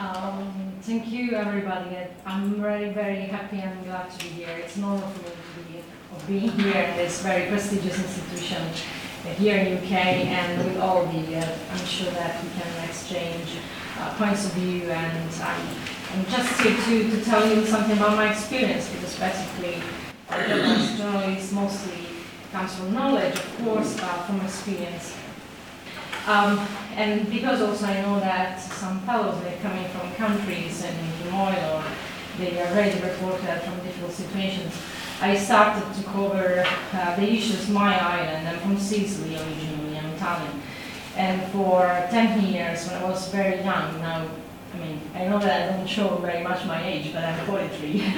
Um, thank you, everybody. I'm very, very happy and glad to be here. It's an honor for me to be of being here in this very prestigious institution here in UK, and with all the, uh, I'm sure that we can exchange uh, points of view, and I'm, I'm just here to, to tell you something about my experience, because basically, as journalist mostly comes from knowledge, of course, but from experience. Um, and because also I know that some fellows, they're coming from countries in turmoil, they are ready reported from difficult situations, I started to cover uh, the issues my island. I'm from Sicily originally, I'm Italian. And for 10 years, when I was very young, now, I mean, I know that I don't show very much my age, but I'm 43.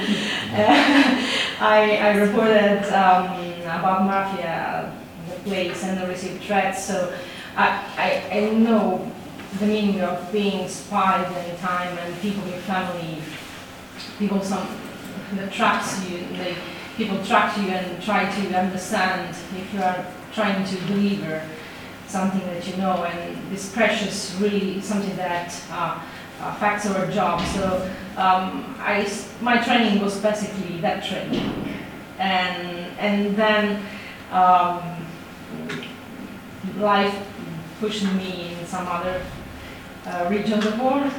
I, I reported um, about mafia, the place, and I received threats. So I, I, I know the meaning of being spied any time and people with family, people some that traps you, they people track you and try to understand if you are trying to deliver something that you know, and this precious really something that uh, affects our job. So um, I, my training was basically that training, and and then um, life pushed me in some other uh, regions of the world,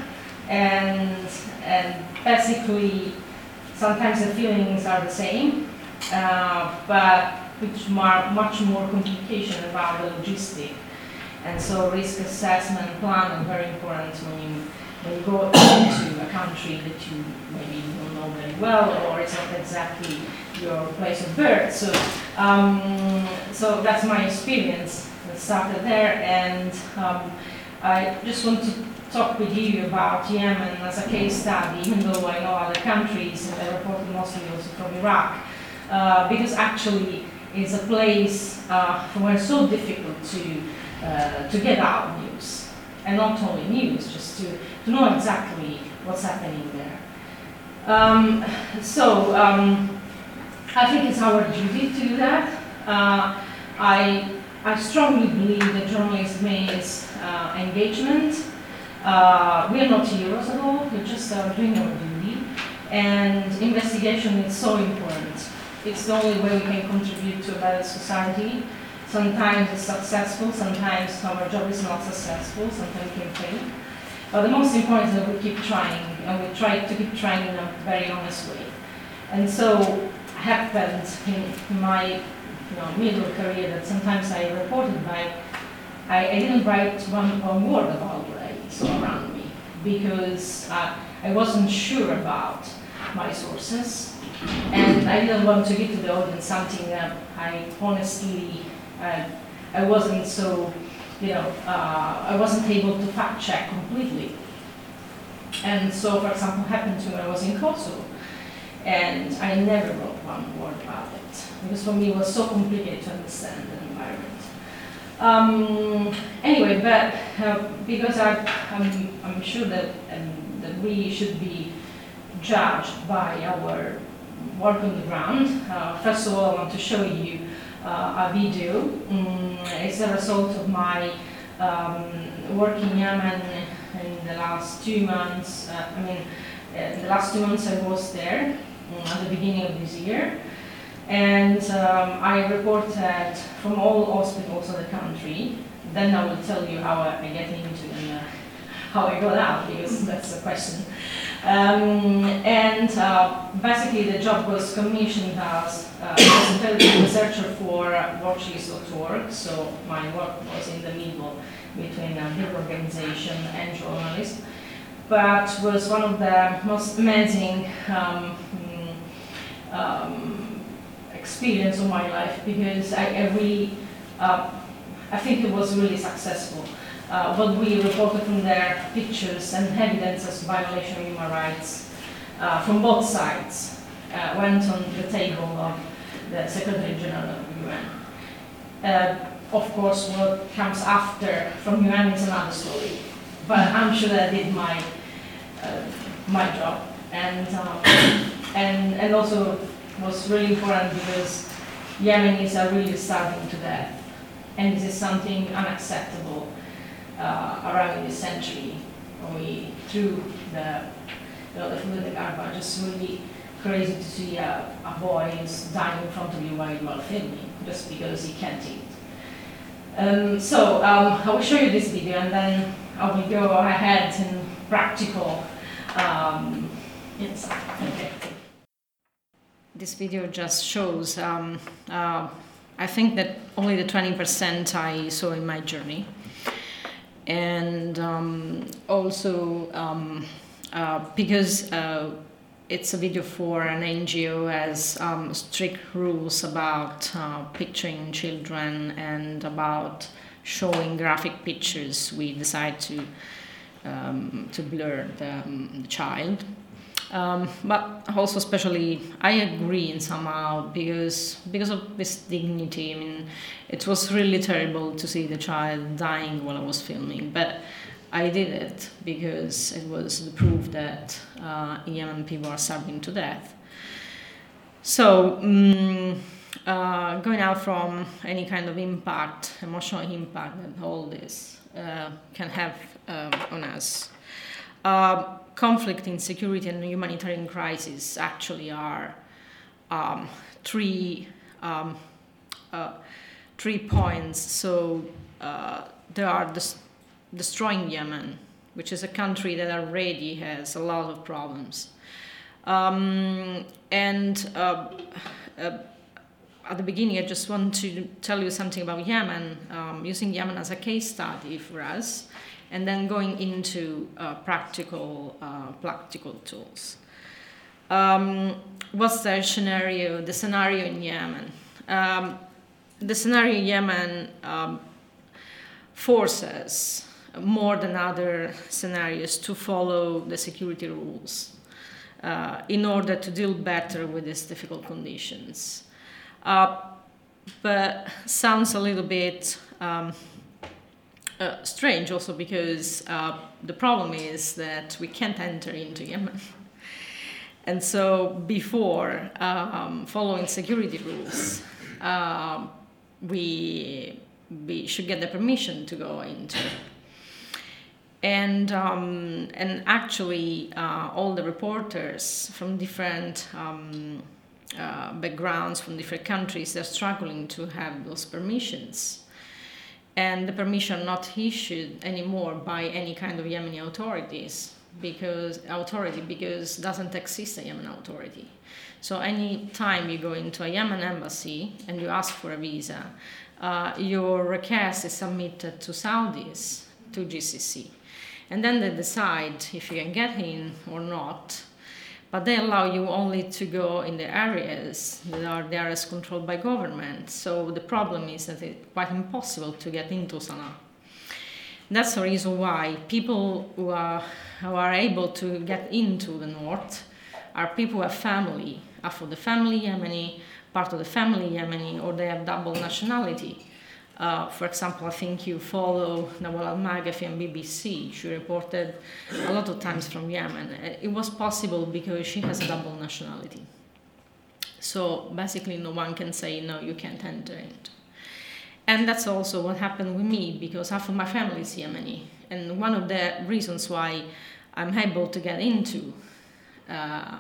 and and basically sometimes the feelings are the same, uh, but with much more complication about the logistic. And so risk assessment plan is very important when you, when you go into a country that you maybe don't know very well or it's not exactly your place of birth. So, um, so that's my experience. Started there and um, I just want to talk with you about Yemen as a case study, even though I know other countries, and I reported mostly also from Iraq, uh, because actually it's a place uh, where it's so difficult to, uh, to get out news. And not only news, just to, to know exactly what's happening there. Um, so um, I think it's our duty to do that. Uh, I, I strongly believe that journalism means uh, engagement uh, we are not heroes at all, we're just uh, doing our duty. And investigation is so important. It's the only way we can contribute to a better society. Sometimes it's successful, sometimes our job is not successful, sometimes we can fail. But the most important is that we keep trying, and we try to keep trying in a very honest way. And so happened in my you know, middle career that sometimes I reported by, I, I didn't write one, one word about what I saw around me because uh, I wasn't sure about my sources and I didn't want to give to the audience something that I honestly, uh, I wasn't so, you know, uh, I wasn't able to fact check completely. And so, for example, happened to me when I was in Kosovo and I never wrote one word about it because for me it was so complicated to understand the environment. Um, anyway, but uh, because I, I'm, I'm sure that, um, that we should be judged by our work on the ground, uh, first of all, I want to show you uh, a video. Um, it's a result of my um, work in Yemen in the last two months. Uh, I mean, uh, the last two months I was there um, at the beginning of this year and um, I reported from all hospitals in the country. Then I will tell you how I get into and uh, how I got out, because that's the question. Um, and uh, basically the job was commissioned as uh, a researcher for Watches.org, so my work was in the middle between a big organization and journalist, but was one of the most amazing um, experience of my life because I, I really, uh, I think it was really successful. Uh, what we reported from there, pictures and evidence of violation of human rights uh, from both sides, uh, went on the table of the Secretary General of UN. Uh, of course, what comes after from UN is another story, but I'm sure that I did my uh, my job, and um, and and also was really important because Yemenis are really starving to death. And this is something unacceptable uh, around this century we threw the, you know, the food in the garbage. It's really crazy to see a, a boy is dying in front of you while you are filming just because he can't eat. Um, so um, I will show you this video and then I will go ahead in practical um, insight. Okay. This video just shows, um, uh, I think that only the 20% I saw in my journey. And um, also um, uh, because uh, it's a video for an NGO has um, strict rules about uh, picturing children and about showing graphic pictures. We decide to um, to blur the, um, the child. Um, but also, especially, I agree in somehow because because of this dignity. I mean, it was really terrible to see the child dying while I was filming, but I did it because it was the proof that uh, Yemen people are starving to death. So, um, uh, going out from any kind of impact, emotional impact that all this uh, can have um, on us. Uh, conflict, insecurity, and humanitarian crisis actually are um, three um, uh, three points. So uh, there are the destroying Yemen, which is a country that already has a lot of problems. Um, and uh, uh, at the beginning, I just want to tell you something about Yemen, um, using Yemen as a case study for us, and then going into uh, practical, uh, practical tools. Um, what's the scenario? The scenario in Yemen. Um, the scenario in Yemen um, forces more than other scenarios to follow the security rules uh, in order to deal better with these difficult conditions. Uh, but sounds a little bit um, uh, strange also because uh, the problem is that we can't enter into Yemen. And so, before um, following security rules, uh, we, we should get the permission to go into and um, and actually uh, all the reporters from different um, uh, backgrounds from different countries they're struggling to have those permissions and the permission not issued anymore by any kind of Yemeni authorities because authority because doesn't exist a Yemen authority so any time you go into a Yemen embassy and you ask for a visa uh, your request is submitted to Saudis to GCC and then they decide if you can get in or not. But they allow you only to go in the areas that are the areas controlled by government. So the problem is that it's quite impossible to get into Sana'a. That's the reason why people who are, who are able to get into the north are people who have family, half of the family Yemeni, part of the family Yemeni, or they have double nationality. Uh, for example, I think you follow Nawal al-Maghafi on BBC. She reported a lot of times from Yemen. Uh, it was possible because she has a double nationality. So basically, no one can say, no, you can't enter it. And that's also what happened with me because half of my family is Yemeni. And one of the reasons why I'm able to get into uh,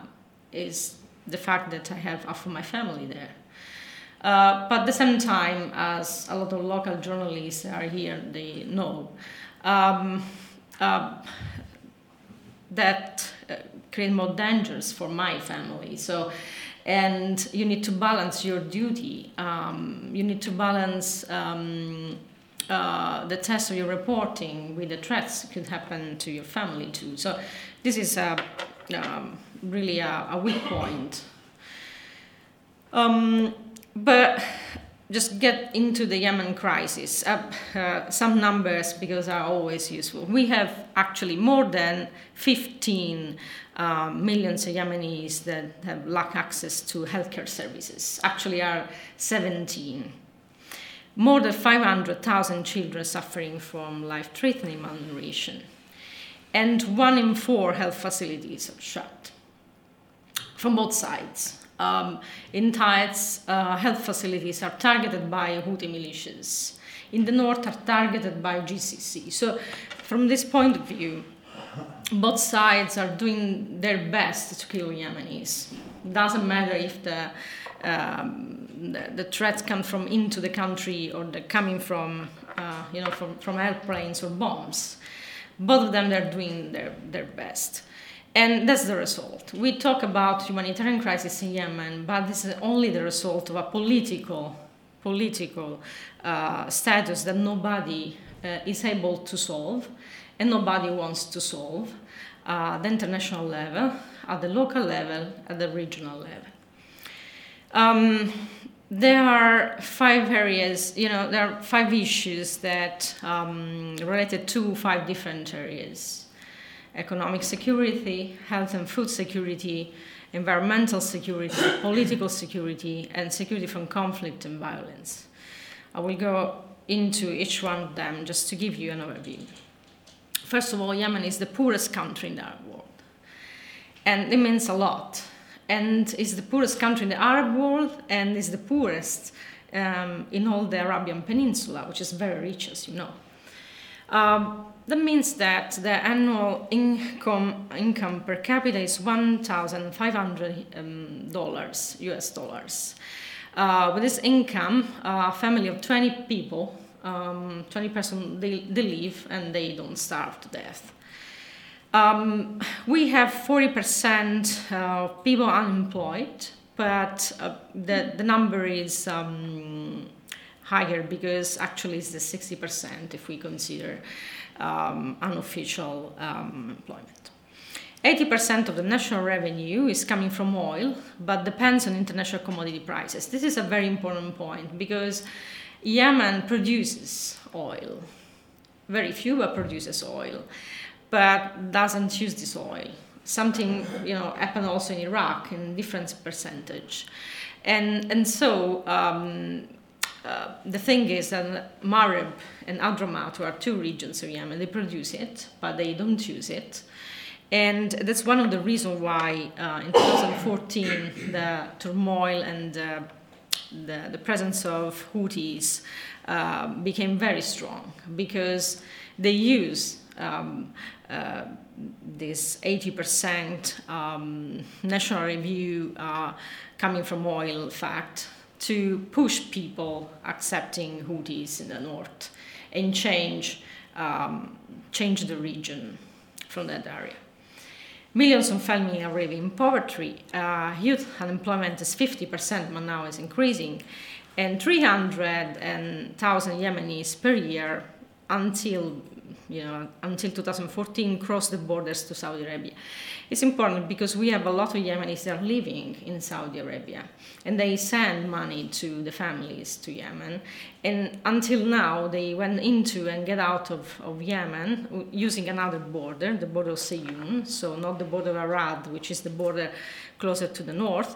is the fact that I have half of my family there. Uh, but at the same time, as a lot of local journalists are here, they know um, uh, that uh, create more dangers for my family. So, and you need to balance your duty. Um, you need to balance um, uh, the test of your reporting with the threats could happen to your family too. So, this is a, um, really a, a, weak point. Um, but just get into the Yemen crisis. Uh, uh, some numbers because are always useful. We have actually more than 15 uh, millions of Yemenis that have lack access to healthcare services. Actually, are 17. More than 500,000 children suffering from life-threatening malnutrition, and one in four health facilities are shut from both sides um, in Taiz, uh, health facilities are targeted by Houthi militias. In the north, are targeted by GCC. So, from this point of view, both sides are doing their best to kill Yemenis. Doesn't matter if the um, the, the threats come from into the country or they're coming from uh, you know from, from airplanes or bombs. Both of them they're doing their, their best. And that's the result. We talk about humanitarian crisis in Yemen, but this is only the result of a political political uh, status that nobody uh, is able to solve and nobody wants to solve at the international level, at the local level, at the regional level. Um, there are five areas, you know, there are five issues that um, related to five different areas economic security, health and food security, environmental security, political security, and security from conflict and violence. I will go into each one of them just to give you an overview. First of all, Yemen is the poorest country in the Arab world. And it means a lot and is the poorest country in the Arab world and is the poorest um, in all the Arabian Peninsula, which is very rich, as you know. Um, that means that the annual income income per capita is one thousand five hundred um, dollars US dollars. Uh, with this income, a family of 20 people, um, 20 person, they, they live and they don't starve to death. Um, we have 40% of people unemployed, but uh, the, the number is um, higher because actually it's the 60% if we consider um, unofficial um, employment. 80% of the national revenue is coming from oil, but depends on international commodity prices. This is a very important point because Yemen produces oil. Very few, but produces oil but doesn't use this oil. Something you know happened also in Iraq in different percentage, and and so. Um, uh, the thing is that Marib and Hadramaut are two regions of Yemen. They produce it, but they don't use it. And that's one of the reasons why uh, in 2014 the turmoil and uh, the, the presence of Houthis uh, became very strong because they use um, uh, this 80% um, national review uh, coming from oil fact to push people accepting Houthis in the north and change, um, change the region from that area. Millions of families are living in poverty. Uh, youth unemployment is 50%, but now is increasing. And 300,000 Yemenis per year until you know, until 2014 crossed the borders to Saudi Arabia. It's important because we have a lot of Yemenis that are living in Saudi Arabia and they send money to the families to Yemen. And until now, they went into and get out of, of Yemen using another border, the border of Seyun, so not the border of Arad, which is the border closer to the north.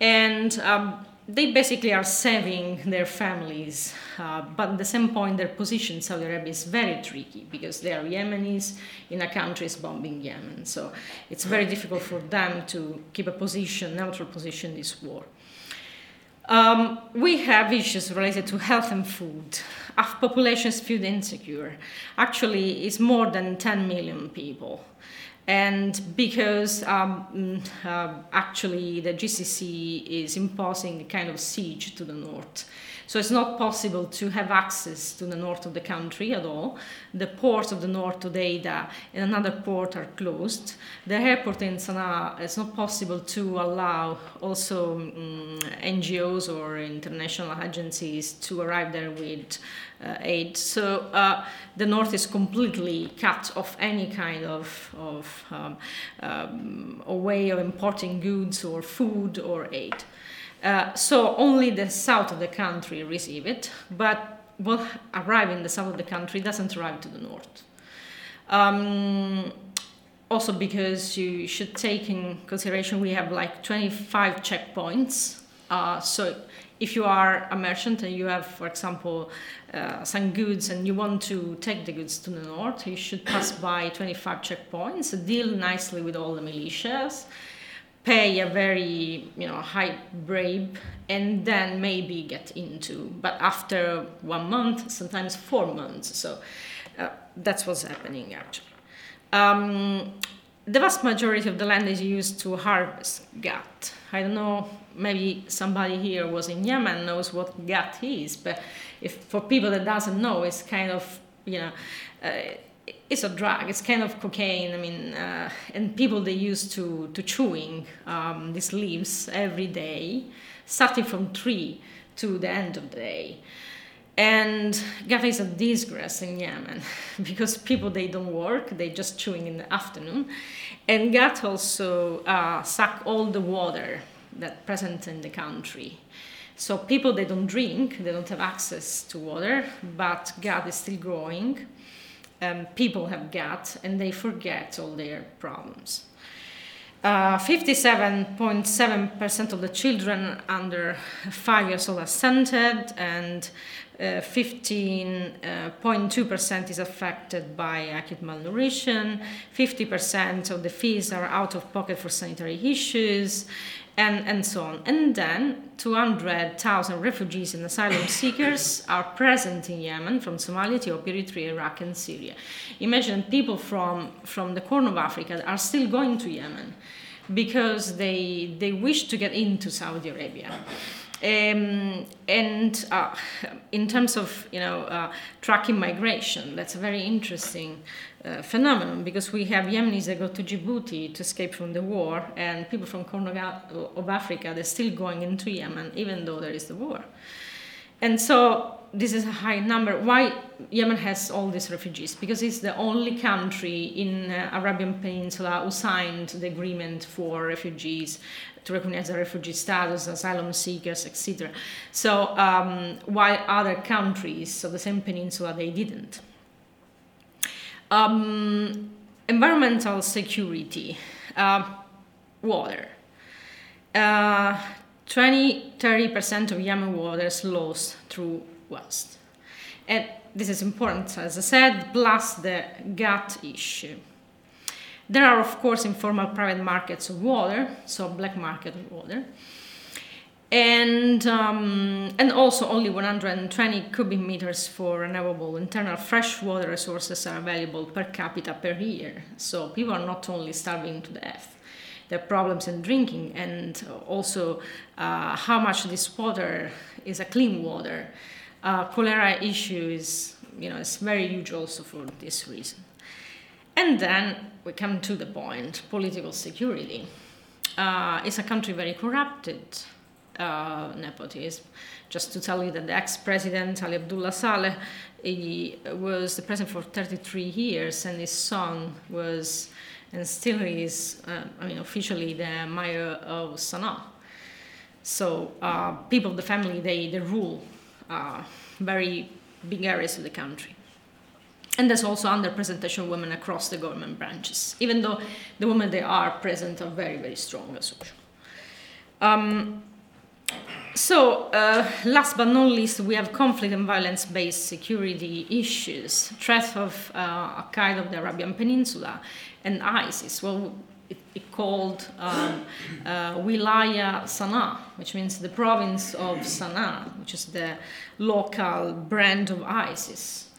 And um, they basically are saving their families, uh, but at the same point, their position in Saudi Arabia is very tricky because they are Yemenis in a country is bombing Yemen. So it's very difficult for them to keep a position, neutral position in this war. Um, we have issues related to health and food. Our population is food insecure. Actually, it's more than 10 million people and because um, mm, uh, actually the GCC is imposing a kind of siege to the north. So it's not possible to have access to the north of the country at all. The ports of the north Hodeidah and another port are closed. The airport in Sana'a, it's not possible to allow also um, mm, NGOs or international agencies to arrive there with uh, aid. So uh, the north is completely cut off any kind of, of um, um, a way of importing goods or food or aid. Uh, so only the south of the country receive it, but what arrive in the south of the country doesn't arrive to the north. Um, also because you should take in consideration we have like 25 checkpoints. Uh, so if you are a merchant and you have, for example, uh, some goods and you want to take the goods to the north, you should pass by 25 checkpoints, deal nicely with all the militias, pay a very you know high brave and then maybe get into but after one month sometimes four months so uh, that's what's happening actually Um, the vast majority of the land is used to harvest qat. I don't know, maybe somebody here was in Yemen knows what qat is, but if for people that doesn't know, it's kind of you know. Uh, it's a drug. It's kind of cocaine. I mean, uh, and people they used to to chewing um, these leaves every day, starting from three to the end of the day. And qat is a disgrace in Yemen because people they don't work, they just chewing in the afternoon, and qat also uh, suck all the water that present in the country. So people they don't drink, they don't have access to water, but qat is still growing. Um, people have qat and they forget all their problems. 57.7% uh, of the children under five years old are stunted, and 15.2% uh, is affected by acute malnutrition. 50% of the fees are out of pocket for sanitary issues, and, and so on. And then 200,000 refugees and asylum seekers are present in Yemen from Somalia, Ethiopia, Eritrea, Iraq, and Syria. Imagine people from, from the Corn of Africa are still going to Yemen because they, they wish to get into Saudi Arabia. Um, and uh, in terms of you know uh, tracking migration, that's a very interesting uh, phenomenon because we have Yemenis that go to Djibouti to escape from the war, and people from Corn of Africa they're still going into Yemen even though there is the war. And so this is a high number. Why Yemen has all these refugees? Because it's the only country in uh, Arabian Peninsula who signed the agreement for refugees to recognize the refugee status, asylum seekers, etc. So um, while other countries of the same peninsula they didn't. Um, environmental security, uh, water. Uh, 20 30% of Yemen water is lost through waste. And this is important, as I said, plus the qat issue. There are, of course, informal private markets of water, so black market of water. And, um, and also only 120 cubic meters for renewable internal freshwater resources are available per capita per year. So people are not only starving to death, there are problems in drinking and also uh, how much this water is a clean water. Uh, cholera issue is, you know, it's very huge also for this reason. And then we come to the point political security. Uh, it's a country very corrupted, uh, nepotism. Just to tell you that the ex president, Ali Abdullah Saleh, he was the president for 33 years, and his son was, and still is, uh, I mean, officially the mayor of Sana'a. So uh, people of the family, they, they rule uh, very big areas of the country. And there's also underrepresentation of women across the government branches, even though the women they are present are very, very strong as usual. Um, so, uh, last but not least, we have conflict and violence based security issues, threat of uh, Al Qaeda of the Arabian Peninsula, and ISIS. Well, it, it called um, uh, Wilaya Sana'a, which means the province of Sana'a, which is the local brand of ISIS.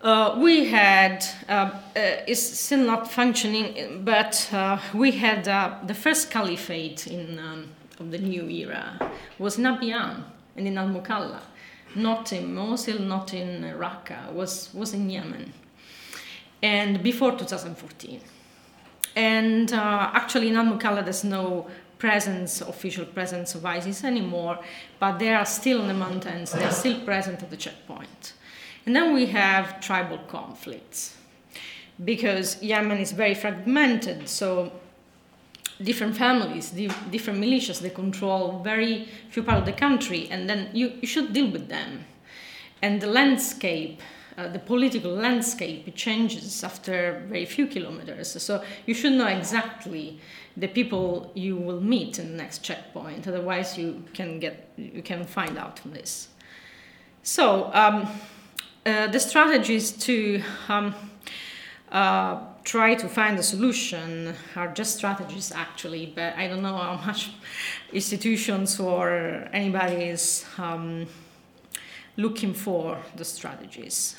Uh, we had, uh, uh, it's still not functioning, but uh, we had uh, the first caliphate in um, of the new era was in Abyan and in Al Mukalla, not in Mosul, not in Raqqa, was was in Yemen, and before 2014. And uh, actually, in Al Mukalla, there's no presence, official presence of ISIS anymore, but they are still in the mountains. They're still present at the checkpoint. And then we have tribal conflicts because Yemen is very fragmented, so different families, different militias, they control very few part of the country, and then you, you should deal with them. And the landscape, uh, the political landscape, changes after very few kilometers. So you should know exactly the people you will meet in the next checkpoint. Otherwise, you can get you can find out from this. So. Um, uh, the strategies to um, uh, try to find a solution are just strategies actually, but I don't know how much institutions or anybody is um, looking for the strategies.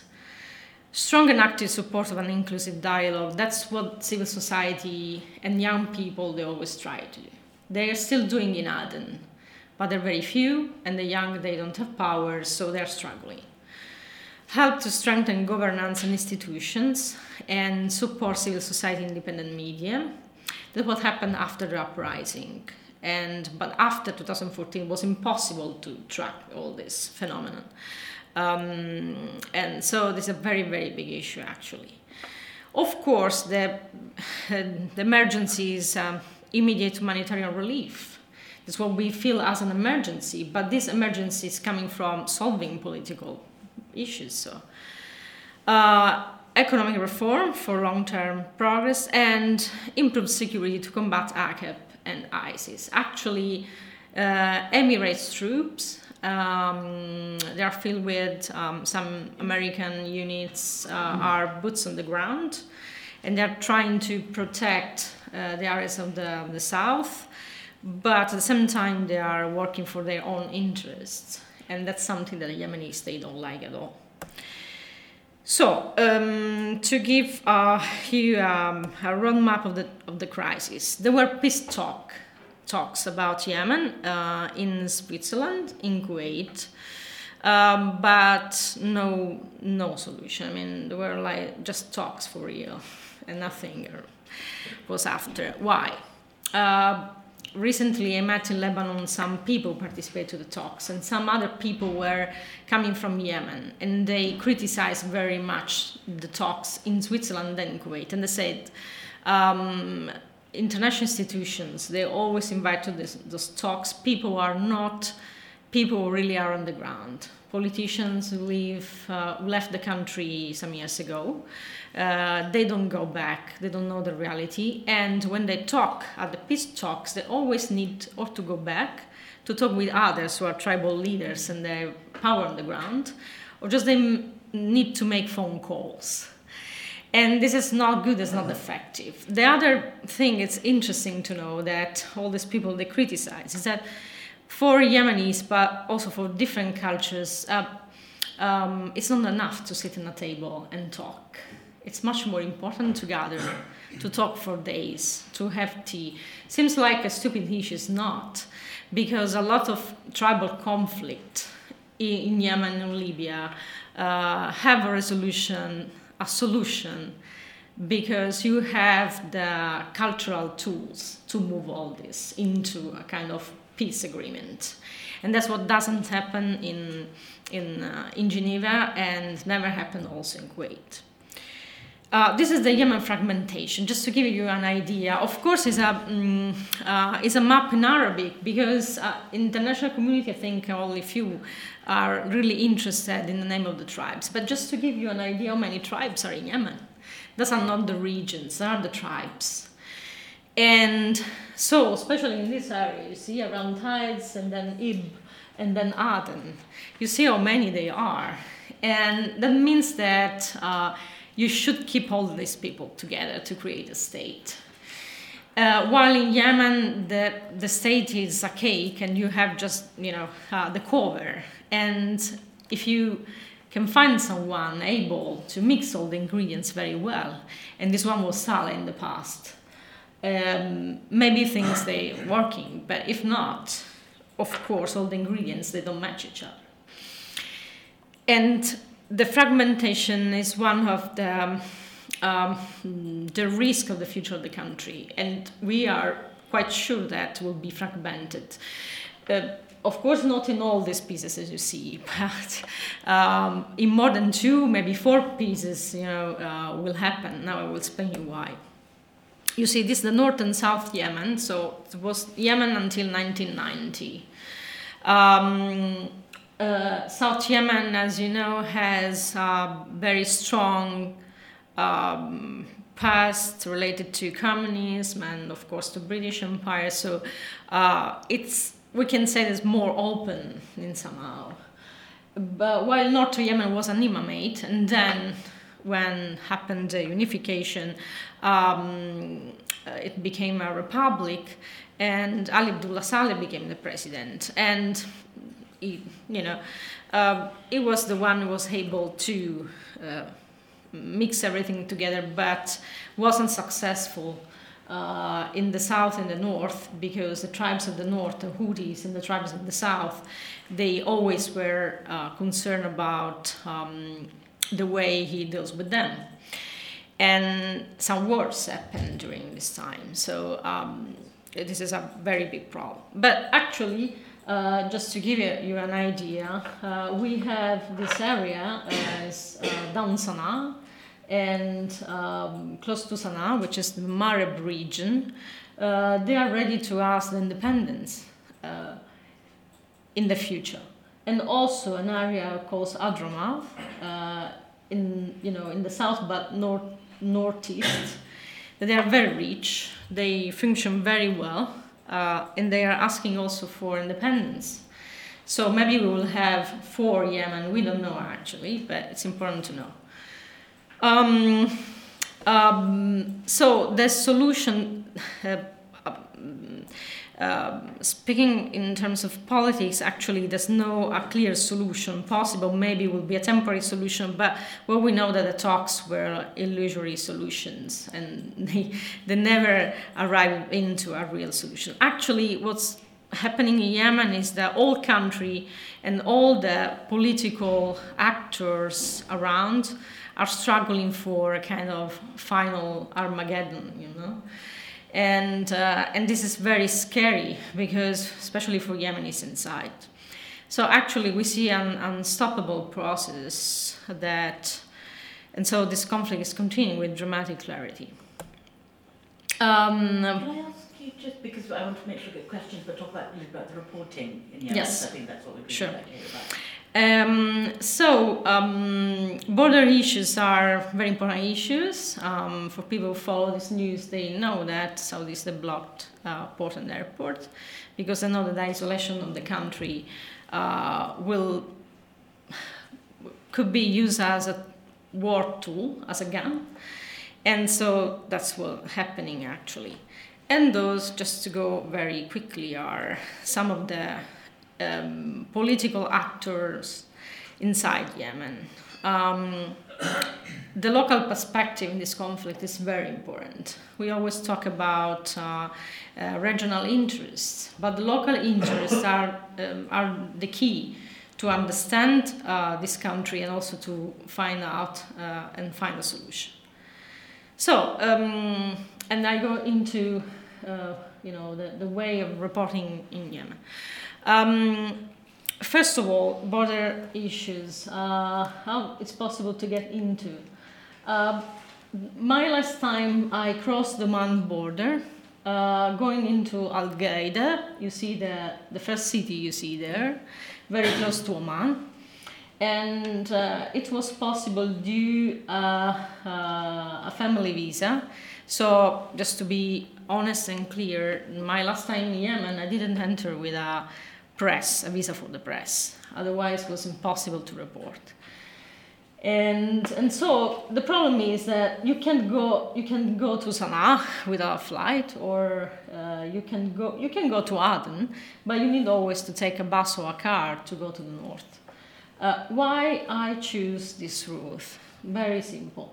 strong and active support of an inclusive dialogue. That's what civil society and young people they always try to do. They are still doing in Aden, but they're very few, and the young they don't have power, so they're struggling. Help to strengthen governance and institutions, and support civil society independent media. That's what happened after the uprising. And but after 2014 it was impossible to track all this phenomenon. Um, and so this is a very, very big issue, actually. Of course, the, the emergency is um, immediate humanitarian relief. That's what we feel as an emergency, but this emergency is coming from solving political issues. So, uh, economic reform for long-term progress and improved security to combat AQAP and ISIS. Actually, uh, Emirates troops um, they are filled with um, some American units uh, are boots on the ground, and they're trying to protect uh, the areas of the, the south, but at the same time they are working for their own interests, and that's something that the Yemenis they don't like at all. So, um, to give uh, you um, a roadmap of the of the crisis, there were peace talk talks about Yemen uh, in Switzerland, in Kuwait, um, but no no solution. I mean, there were like just talks for real, and nothing was after. Why? Uh, recently, I met in Lebanon some people participated to the talks, and some other people were coming from Yemen, and they criticized very much the talks in Switzerland and in Kuwait, and they said. Um, international institutions, they always invite to this, those talks people are not people who really are on the ground. Politicians who leave, uh, left the country some years ago, uh, they don't go back, they don't know the reality. And when they talk at the peace talks, they always need or to go back to talk with others who are tribal leaders and their power on the ground, or just they need to make phone calls. And this is not good it's not effective. The other thing it's interesting to know that all these people they criticize is that for yemenis but also for different cultures uh, um, it's not enough to sit in a table and talk. It's much more important to gather to talk for days to have tea. Seems like a stupid issue is not because a lot of tribal conflict in yemen and libya uh, have a resolution a solution because you have the cultural tools to move all this into a kind of peace agreement. And that's what doesn't happen in, in, uh, in Geneva and never happened also in Kuwait. Uh, this is the Yemen fragmentation, just to give you an idea. Of course, it's a, um, uh, it's a map in Arabic because uh, international community, I think only few are really interested in the name of the tribes. But just to give you an idea how many tribes are in Yemen. Those are not the regions, they are the tribes. And so, especially in this area, you see around Taiz and then Ibb and then Aden, you see how many they are. And that means that uh, you should keep all these people together to create a state. Uh, while in Yemen, the, the state is a cake and you have just, you know, uh, the cover. And if you can find someone able to mix all the ingredients very well, and this one was Saleh in the past, um, maybe things they working, but if not, of course, all the ingredients, they don't match each other. And the fragmentation is one of the um, um, the risk of the future of the country, and we are quite sure that will be fragmented. Uh, of course, not in all these pieces as you see, but um, in more than two, maybe four pieces, you know, uh, will happen. Now I will explain you why. You see, this is the north and south Yemen, so it was Yemen until 1990. Um, uh, South Yemen, as you know, has a very strong um, past related to communism and, of course, the British Empire. So uh, it's we can say it's more open in somehow. But while North Yemen was an imamate, and then when happened the unification, um, it became a republic, and Ali Abdullah Saleh became the president. And he, you know, uh, it was the one who was able to uh, mix everything together, but wasn't successful uh, in the south and the north because the tribes of the north, the Houthis, and the tribes of the south, they always were uh, concerned about um, the way he deals with them. And some wars happened during this time, so um, this is a very big problem. But actually, uh, just to give you, an idea, uh, we have this area as uh, down and um, close to Sana'a, which is the Marib region. Uh, they are ready to ask the independence uh, in the future. And also an area called Hadramaut in, you know, in the south, but north northeast. They are very rich, they function very well, uh, and they are asking also for independence. So maybe we will have four Yemen, we don't know actually, but it's important to know. Um, um, so the solution uh, um, speaking in terms of politics, actually, there's no a clear solution possible. Maybe it will be a temporary solution, but well, we know that the talks were illusory solutions, and they they never arrived into a real solution. Actually, what's happening in Yemen is that all country and all the political actors around are struggling for a kind of final Armageddon, you know and uh, and this is very scary because especially for Yemenis inside. So actually, we see an unstoppable process that, and so this conflict is continuing with dramatic clarity. Um, Can I ask you just because I want to make sure we get questions, but talk about, about the reporting in Yemen? Yes, I think that's what we'd sure. like to hear about. Um, so, um, border issues are very important issues. Um, for people who follow this news, they know that Saudis have blocked uh, port and airport because they know that the isolation of the country uh, will could be used as a war tool, as a gun. And so that's what's happening actually. And those, just to go very quickly, are some of the um, political actors inside Yemen. Um, the local perspective in this conflict is very important. We always talk about uh, uh, regional interests, but the local interests are, um, are the key to understand uh, this country and also to find out uh, and find a solution. So, um, and I go into uh, you know the, the way of reporting in Yemen. Um, first of all, border issues, uh, how it's possible to get into. Uh, my last time I crossed the Oman border, uh, going into Al Ghaydah, you see the, the first city you see there, very close to Oman. And uh, it was possible due uh, uh, a family visa. So, just to be honest and clear, my last time in Yemen, I didn't enter with a press, a visa for the press. Otherwise, it was impossible to report. And, and so the problem is that you can go you can go to Sana'a without a flight, or uh, you can go you can go to Aden, but you need always to take a bus or a car to go to the north. Uh, why I choose this route? Very simple,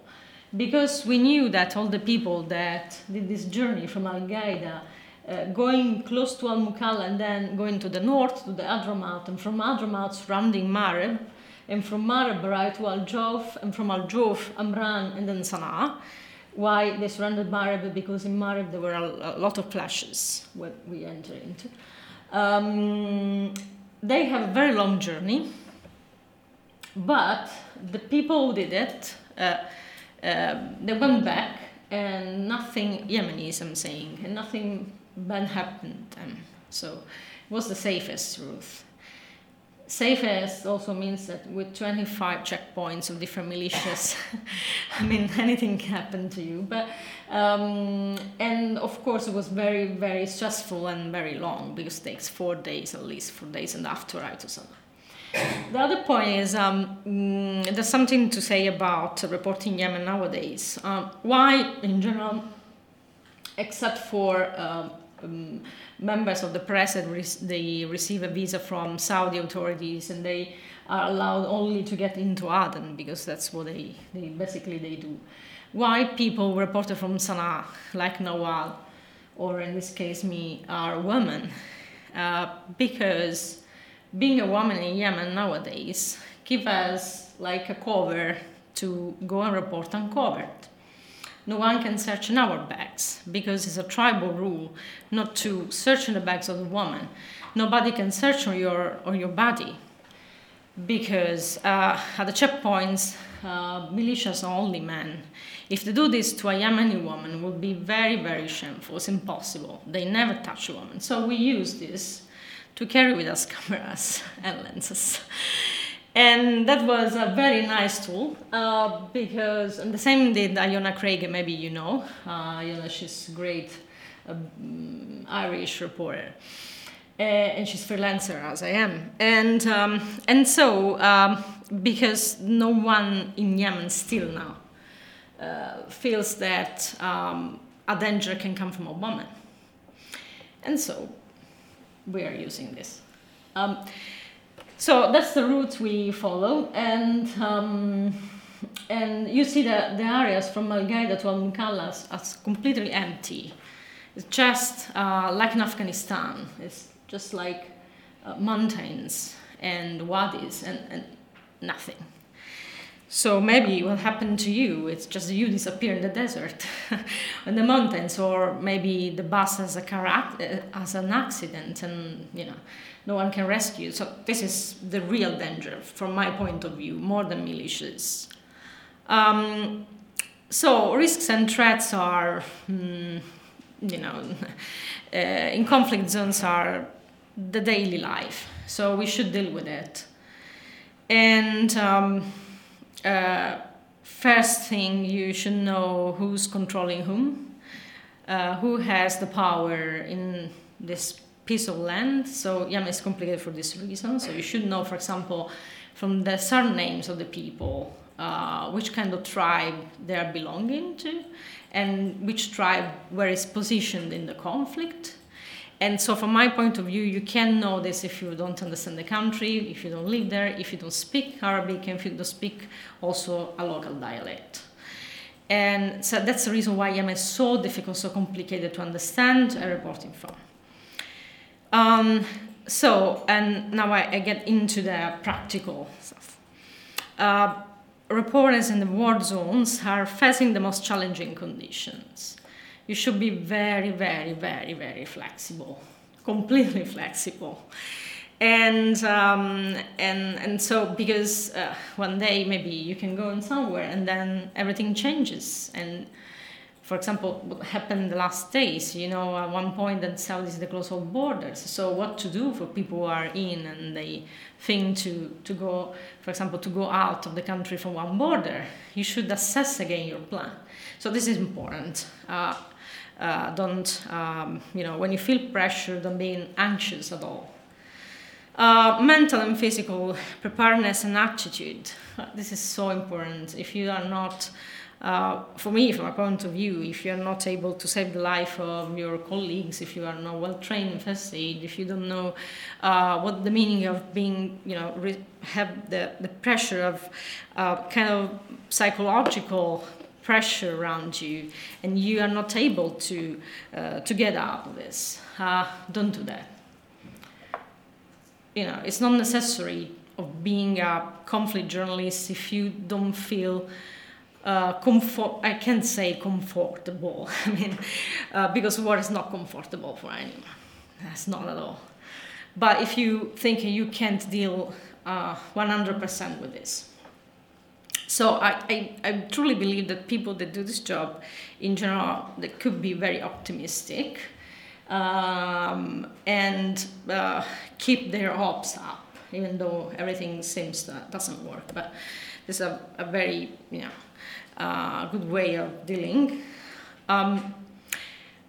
because we knew that all the people that did this journey from Al Ghaydah uh, going close to Al Mukalla and then going to the north to the Hadramaut, and from Hadramaut surrounding Marib, and from Marib right to Al Jawf, and from Al Jawf, Amran, and then Sana'a. Why they surrounded Marib? Because in Marib there were a, a lot of clashes when we entered into. Um, they have a very long journey, but the people who did it, uh, uh, they went back and nothing Yemenis, I'm saying, and nothing bad happened. So it was the safest route. Safest also means that with 25 checkpoints of different militias, I mean, anything can happen to you. But um, and of course, it was very, very stressful and very long because it takes four days at least, four days and after I to Sana'a. The other point is um, mm, there's something to say about reporting Yemen nowadays. Um, why, in general, except for um, um, members of the press that re- they receive a visa from Saudi authorities and they are allowed only to get into Aden because that's what they, they basically they do. Why people reported from Sana'a, like Nawal, or in this case me, are women? Uh, because being a woman in Yemen nowadays give us like a cover to go and report uncovered. No one can search in our bags because it's a tribal rule not to search in the bags of the woman. Nobody can search on your on your body because uh, at the checkpoints, uh, militias are only men. If they do this to a Yemeni woman, would be very, very shameful. It's impossible. They never touch a woman. So we use this to carry with us cameras and lenses. And that was a very nice tool uh, because, the same did Iona Craig, maybe you know. Uh, Iona, she's great uh, Irish reporter. Uh, and she's freelancer as I am. And, um, and so, um, because no one in Yemen still now uh, feels that um, a danger can come from a woman. And so we are using this. So that's the route we follow, and um, and you see that the areas from Al Ghaydah to Al Mukallas are completely empty. It's just uh, like in Afghanistan. It's just like uh, mountains and wadis and, and nothing. So maybe what happened to you, it's just you disappear in the desert, in the mountains, or maybe the bus has a car uh, has an accident and you know no one can rescue. So this is the real danger from my point of view, more than militias. Um, so risks and threats are, mm, you know, uh, in conflict zones are the daily life. So we should deal with it. And um, uh, first thing, you should know who's controlling whom, uh, who has the power in this piece of land. So Yemen is complicated for this reason. So you should know, for example, from the surnames of the people, uh, which kind of tribe they are belonging to, and which tribe where is positioned in the conflict. And so, from my point of view, you can know this if you don't understand the country, if you don't live there, if you don't speak Arabic, and if you don't speak also a local dialect. And so that's the reason why Yemen is so difficult, so complicated to understand and reporting from. Um, so, and now I, I, get into the practical stuff. Uh, reporters in the war zones are facing the most challenging conditions. You should be very, very, very, very flexible, completely flexible. And, um, and, and so, because uh, one day maybe you can go in somewhere and then everything changes. And for example, what happened the last days, you know, at one point that Saudis they close all borders. So what to do for people who are in and they think to, to go, for example, to go out of the country from one border, you should assess again your plan. So this is important. Uh, uh, don't, um, you know, when you feel pressure, don't be anxious at all. Uh, mental and physical preparedness and attitude. This is so important. If you are not uh, for me, from a point of view, if you're not able to save the life of your colleagues, if you are not well trained in first aid, if you don't know uh, what the meaning of being, you know, re- have the, the pressure of uh, kind of psychological pressure around you, and you are not able to uh, to get out of this, uh, don't do that. You know, it's not necessary of being a conflict journalist if you don't feel uh, comfort, I can't say comfortable. I mean, uh, because war is not comfortable for anyone. That's not at all. But if you think you can't deal uh, 100% with this. So I, I, I, truly believe that people that do this job, in general, they could be very optimistic um, and uh, keep their hopes up, even though everything seems that doesn't work. But this is a, a very, you know, uh, good way of dealing. Um,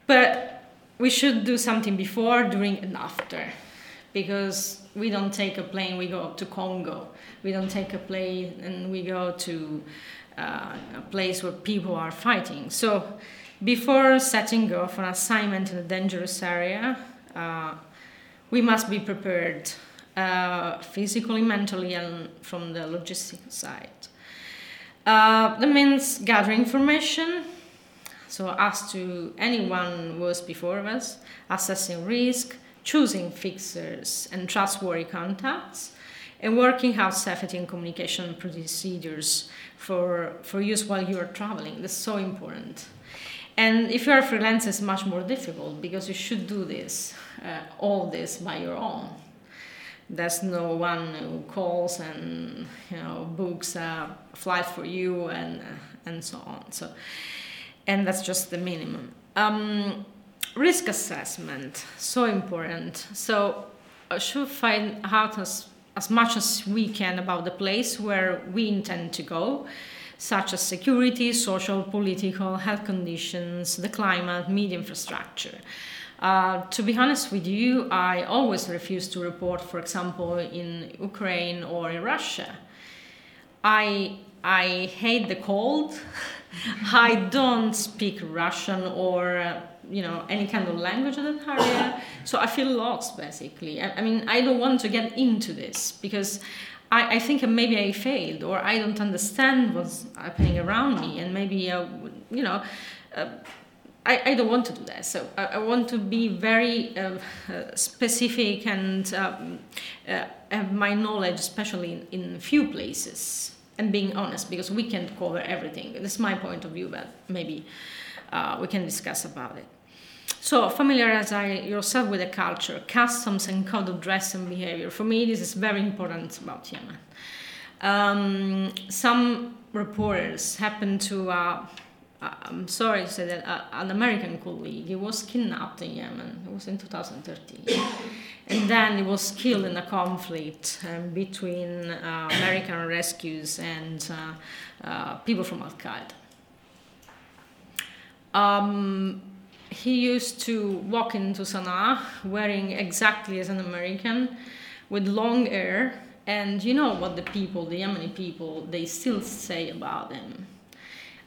but we should do something before, during, and after, because we don't take a plane, we go to Congo. We don't take a plane and we go to uh, a place where people are fighting. So before setting off an assignment in a dangerous area, uh, we must be prepared uh, physically, mentally, and from the logistic side. Uh, that means gathering information, so as to anyone was before us, assessing risk, choosing fixers and trustworthy contacts, and working out safety and communication procedures for, for use while you are traveling. That's so important. And if you are a freelancer, it's much more difficult because you should do this, uh, all this by your own. There's no one who calls and you know books a flight for you and uh, and so on. So, and that's just the minimum. Um, risk assessment so important. So, I should find out as as much as we can about the place where we intend to go, such as security, social, political, health conditions, the climate, media infrastructure. Uh, to be honest with you, I always refuse to report, for example, in Ukraine or in Russia. I, I hate the cold. I don't speak Russian or uh, you know any kind of language in that area, so I feel lost basically. I, I mean, I don't want to get into this because I, I, think maybe I failed or I don't understand what's happening around me, and maybe uh, you know. Uh, I, I don't want to do that. So I, I want to be very uh, uh, specific and um, uh, have my knowledge, especially in, in few places, and being honest because we can't cover everything. This is my point of view, but maybe uh, we can discuss about it. So familiarize yourself with the culture, customs, and code of dress and behavior. For me, this is very important about Yemen. Um, some reporters happen to uh, I'm sorry to say that uh, an American colleague he was kidnapped in Yemen. It was in 2013, and then he was killed in a conflict um, between uh, American rescues and uh, uh people from Al Qaeda. Um, he used to walk into Sana'a wearing exactly as an American, with long hair, and you know what the people, the Yemeni people, they still say about him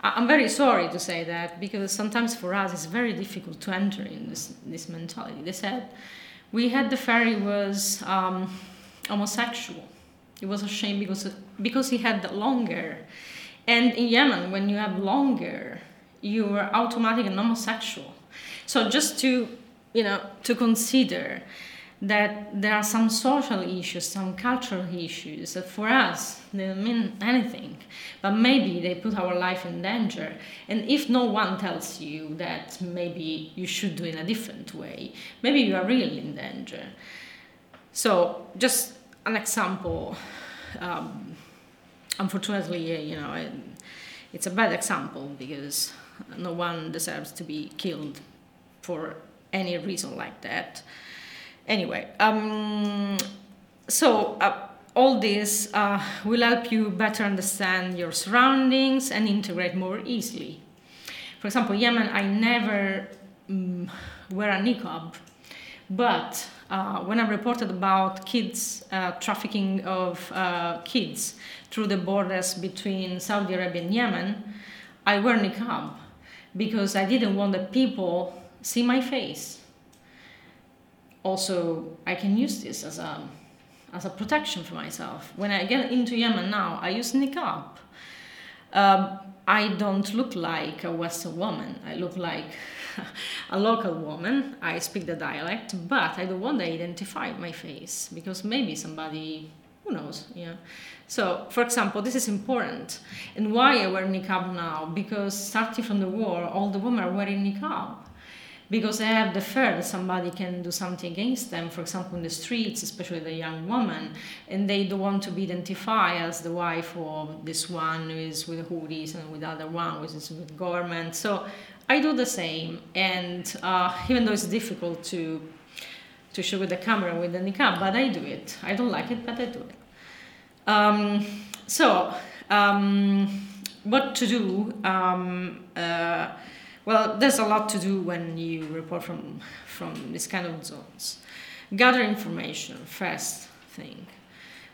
I'm very sorry to say that because sometimes for us it's very difficult to enter in this, this mentality. They said we had the ferry was um, homosexual. It was a shame because because he had the long hair, and in Yemen when you have long hair, you are automatically homosexual. So just to you know to consider that there are some social issues, some cultural issues that for us they don't mean anything, but maybe they put our life in danger. And if no one tells you that maybe you should do in a different way, maybe you are really in danger. So just an example. Um, unfortunately, you know, it's a bad example because no one deserves to be killed for any reason like that anyway, um, so uh, all this uh, will help you better understand your surroundings and integrate more easily. For example, Yemen, I never um, wear a niqab, but uh, when I reported about kids uh, trafficking of uh, kids through the borders between Saudi Arabia and Yemen, I wear niqab because I didn't want the people see my face also I can use this as a as a protection for myself. When I get into Yemen now, I use niqab. Um, I don't look like a Western woman. I look like a local woman. I speak the dialect, but I don't want to identify my face because maybe somebody, who knows, yeah. So, for example, this is important. And why I wear niqab now? Because starting from the war, all the women are wearing niqab because they have the fear that somebody can do something against them, for example, in the streets, especially the young woman, and they don't want to be identified as the wife of this one who is with Houthis and with the other one who is with government. So I do the same, and uh, even though it's difficult to to show with the camera with the niqab, but I do it. I don't like it, but I do it. Um, so, um, what to do? Um, uh, well, there's a lot to do when you report from from this kind of zones. Gather information, first thing.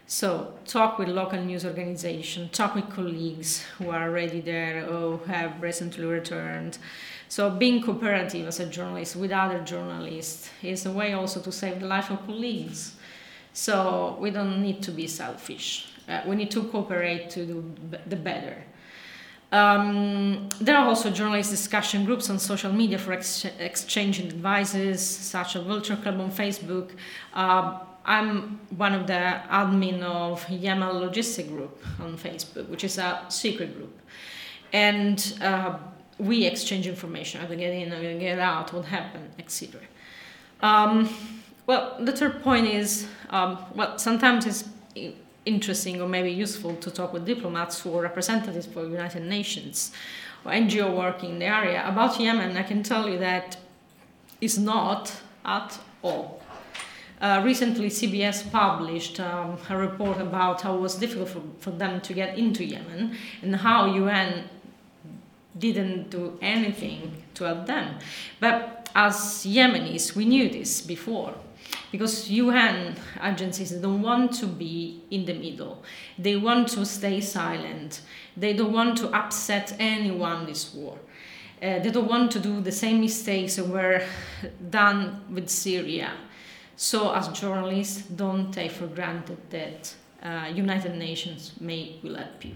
So talk with local news organization, talk with colleagues who are already there or have recently returned. So being cooperative as a journalist with other journalists is a way also to save the life of colleagues. So we don't need to be selfish. Uh, we need to cooperate to do the better. Um, there are also journalist discussion groups on social media for ex- exchanging advices, such as Vulture Club on Facebook. Uh, I'm one of the admin of Yamal Logistic Group on Facebook, which is a secret group, and uh, we exchange information, how to get in, how to get out, what happened, etc. Um, well, the third point is, um, well, sometimes it's interesting or maybe useful to talk with diplomats or representatives for United Nations or NGO working in the area. About Yemen, I can tell you that it's not at all. Uh, recently, CBS published um, a report about how it was difficult for, for them to get into Yemen and how UN didn't do anything to help them. But as Yemenis, we knew this before because UN agencies don't want to be in the middle. They want to stay silent. They don't want to upset anyone this war. Uh, they don't want to do the same mistakes that were done with Syria. So, as journalists, don't take for granted that uh, United Nations may will help you.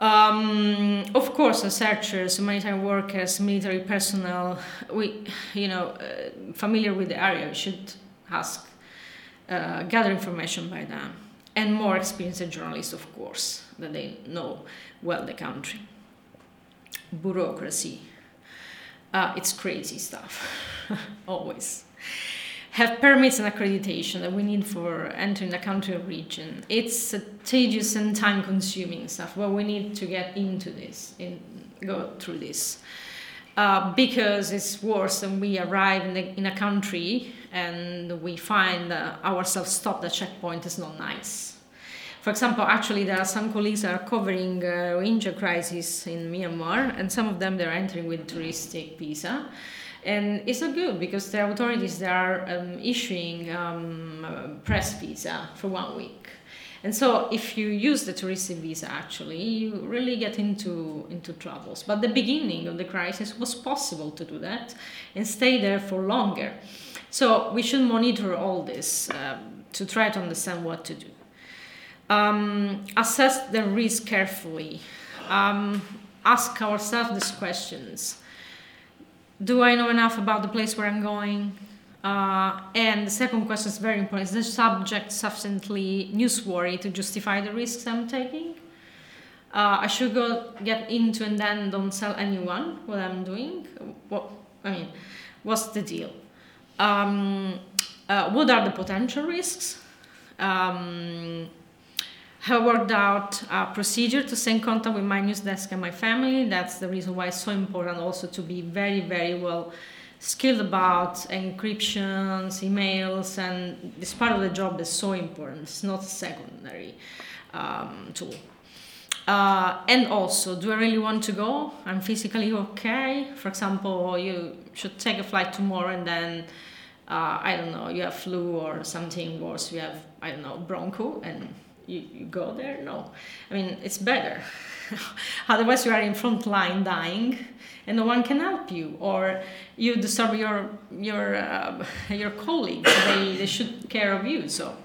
Um, of course, researchers, humanitarian workers, military personnel, we, you know, uh, familiar with the area, should ask, uh, gather information by them, and more experienced journalists, of course, that they know well the country. Bureaucracy, uh, it's crazy stuff, always have permits and accreditation that we need for entering the country or region. It's a tedious and time consuming stuff, but we need to get into this, go through this. Uh, because it's worse when we arrive in, the, in, a country and we find uh, ourselves stopped at checkpoint is not nice. For example, actually, there are some colleagues that are covering uh, Rohingya crisis in Myanmar, and some of them they're entering with touristic visa and it's not good because the authorities they are um, issuing um, press visa for one week. And so if you use the tourist visa actually you really get into into troubles. But the beginning of the crisis was possible to do that and stay there for longer. So we should monitor all this um, to try to understand what to do. Um, assess the risk carefully. Um, ask ourselves these questions do I know enough about the place where I'm going? Uh, and the second question is very important: Is the subject sufficiently newsworthy to justify the risks I'm taking? Uh, I should go get into and then don't tell anyone what I'm doing. What I mean, what's the deal? Um, uh, what are the potential risks? Um, have worked out a procedure to stay in contact with my news desk and my family. That's the reason why it's so important also to be very, very well skilled about encryptions, emails, and this part of the job is so important. It's not a secondary um, tool. Uh, and also, do I really want to go? I'm physically okay. For example, you should take a flight tomorrow and then, uh, I don't know, you have flu or something worse. You have, I don't know, broncho and you, you go there? No. I mean, it's better. Otherwise, you are in front line dying, and no one can help you, or you disturb your your uh, your colleagues. They they should care of you. So.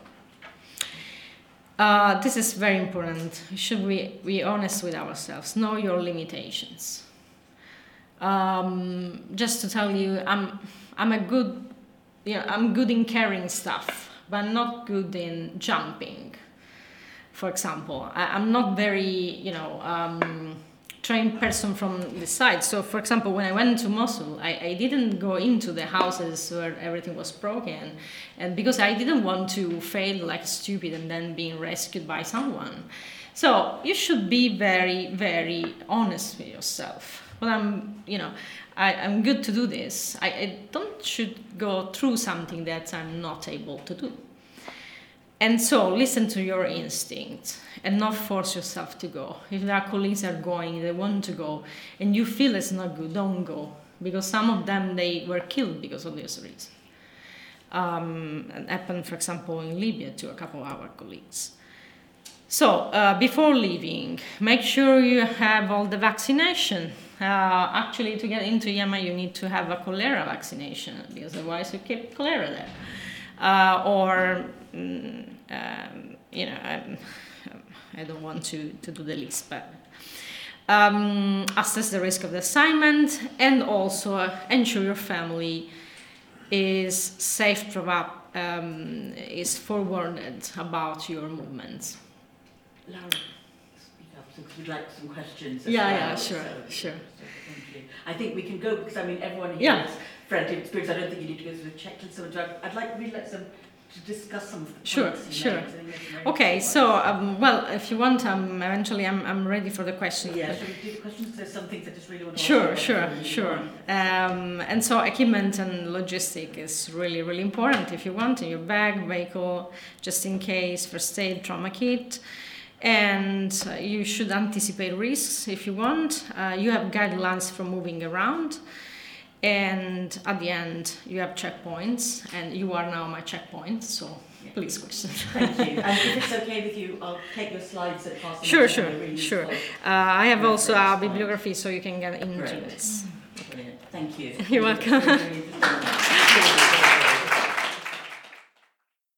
Uh, this is very important. Should we be honest with ourselves? Know your limitations. Um, just to tell you, I'm I'm a good, yeah, I'm good in carrying stuff, but not good in jumping for example. I, am not very, you know, um, trained person from the side. So, for example, when I went to Mosul, I, I, didn't go into the houses where everything was broken, and because I didn't want to fail like stupid and then being rescued by someone. So you should be very, very honest with yourself. Well, I'm, you know, I, am good to do this. I, I don't should go through something that I'm not able to do. And so listen to your instinct and not force yourself to go. If there are colleagues are going, they want to go, and you feel it's not good, don't go. Because some of them, they were killed because of this reason. Um, it happened, for example, in Libya to a couple of our colleagues. So uh, before leaving, make sure you have all the vaccination. Uh, actually, to get into Yemen, you need to have a cholera vaccination because otherwise you keep cholera there. uh, or um, you know, I'm, I don't want to, to do the list, but um, assess the risk of the assignment and also ensure your family is safe throughout, um, is forewarned about your movements. Laura, speak up because we'd like some questions. Yeah, well, yeah, sure, so- sure. so. I think we can go because I mean everyone here Yeah. has friendly experience. I don't think you need to go through the checklist. So I'd- I'd like really like some to discuss some of the Sure, sure. made, 'cause I think that's very Okay, so um, well, if you want, um, eventually I'm, I'm ready for the questions. yeah, but- we do the questions? There's some things I just really want to Sure, sure, about before we sure. Um, and so equipment and logistic is really, really important if you want in your bag, vehicle, just in case, first aid, trauma kit. And uh, you should anticipate risks if you want. Uh, you have guidelines for moving around. And at the end, you have checkpoints, and you are now my checkpoint. So Yeah. please, question Thank you. And if it's okay with you, I'll take your slides pass them Sure, sure, really sure. Uh, I have also a bibliography, so you can get into Great. this. Brilliant. Thank you. You're welcome. Very, very interesting.